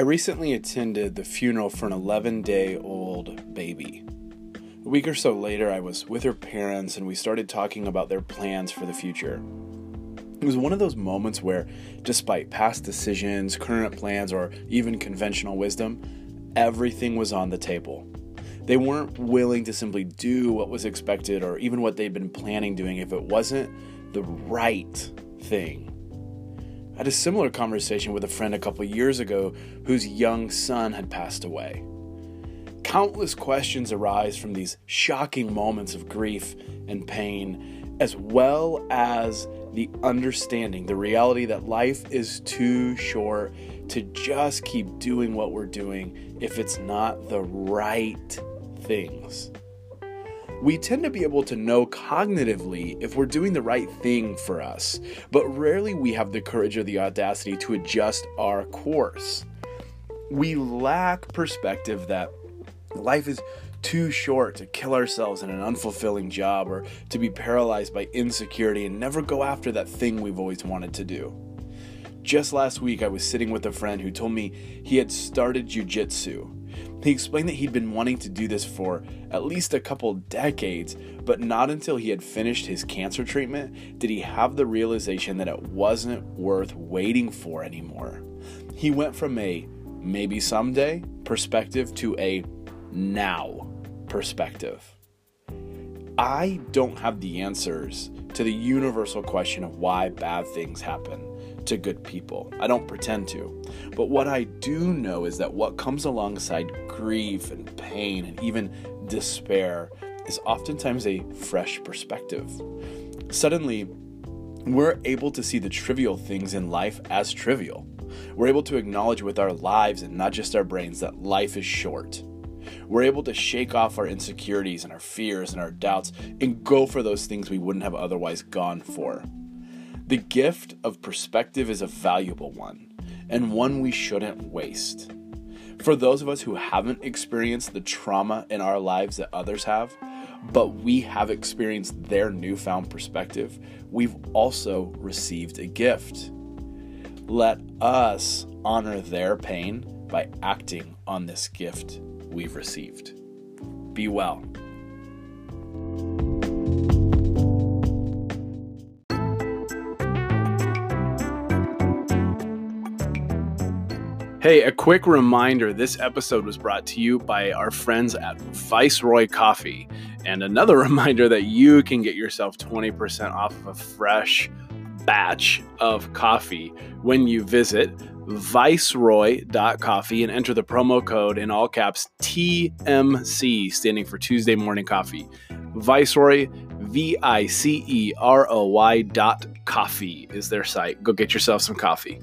I recently attended the funeral for an 11 day old baby. A week or so later, I was with her parents and we started talking about their plans for the future. It was one of those moments where, despite past decisions, current plans, or even conventional wisdom, everything was on the table. They weren't willing to simply do what was expected or even what they'd been planning doing if it wasn't the right thing. Had a similar conversation with a friend a couple years ago whose young son had passed away. Countless questions arise from these shocking moments of grief and pain, as well as the understanding, the reality that life is too short to just keep doing what we're doing if it's not the right things. We tend to be able to know cognitively if we're doing the right thing for us, but rarely we have the courage or the audacity to adjust our course. We lack perspective that life is too short to kill ourselves in an unfulfilling job or to be paralyzed by insecurity and never go after that thing we've always wanted to do. Just last week, I was sitting with a friend who told me he had started jujitsu he explained that he'd been wanting to do this for at least a couple decades, but not until he had finished his cancer treatment did he have the realization that it wasn't worth waiting for anymore. He went from a maybe someday perspective to a now perspective. I don't have the answers to the universal question of why bad things happen to good people. I don't pretend to. But what I do know is that what comes alongside grief and pain and even despair is oftentimes a fresh perspective. Suddenly, we're able to see the trivial things in life as trivial. We're able to acknowledge with our lives and not just our brains that life is short. We're able to shake off our insecurities and our fears and our doubts and go for those things we wouldn't have otherwise gone for. The gift of perspective is a valuable one, and one we shouldn't waste. For those of us who haven't experienced the trauma in our lives that others have, but we have experienced their newfound perspective, we've also received a gift. Let us honor their pain by acting on this gift we've received. Be well. Hey, a quick reminder this episode was brought to you by our friends at Viceroy Coffee. And another reminder that you can get yourself 20% off of a fresh batch of coffee when you visit viceroy.coffee and enter the promo code in all caps TMC, standing for Tuesday Morning Coffee. Viceroy, V I C E R O Y dot coffee is their site. Go get yourself some coffee.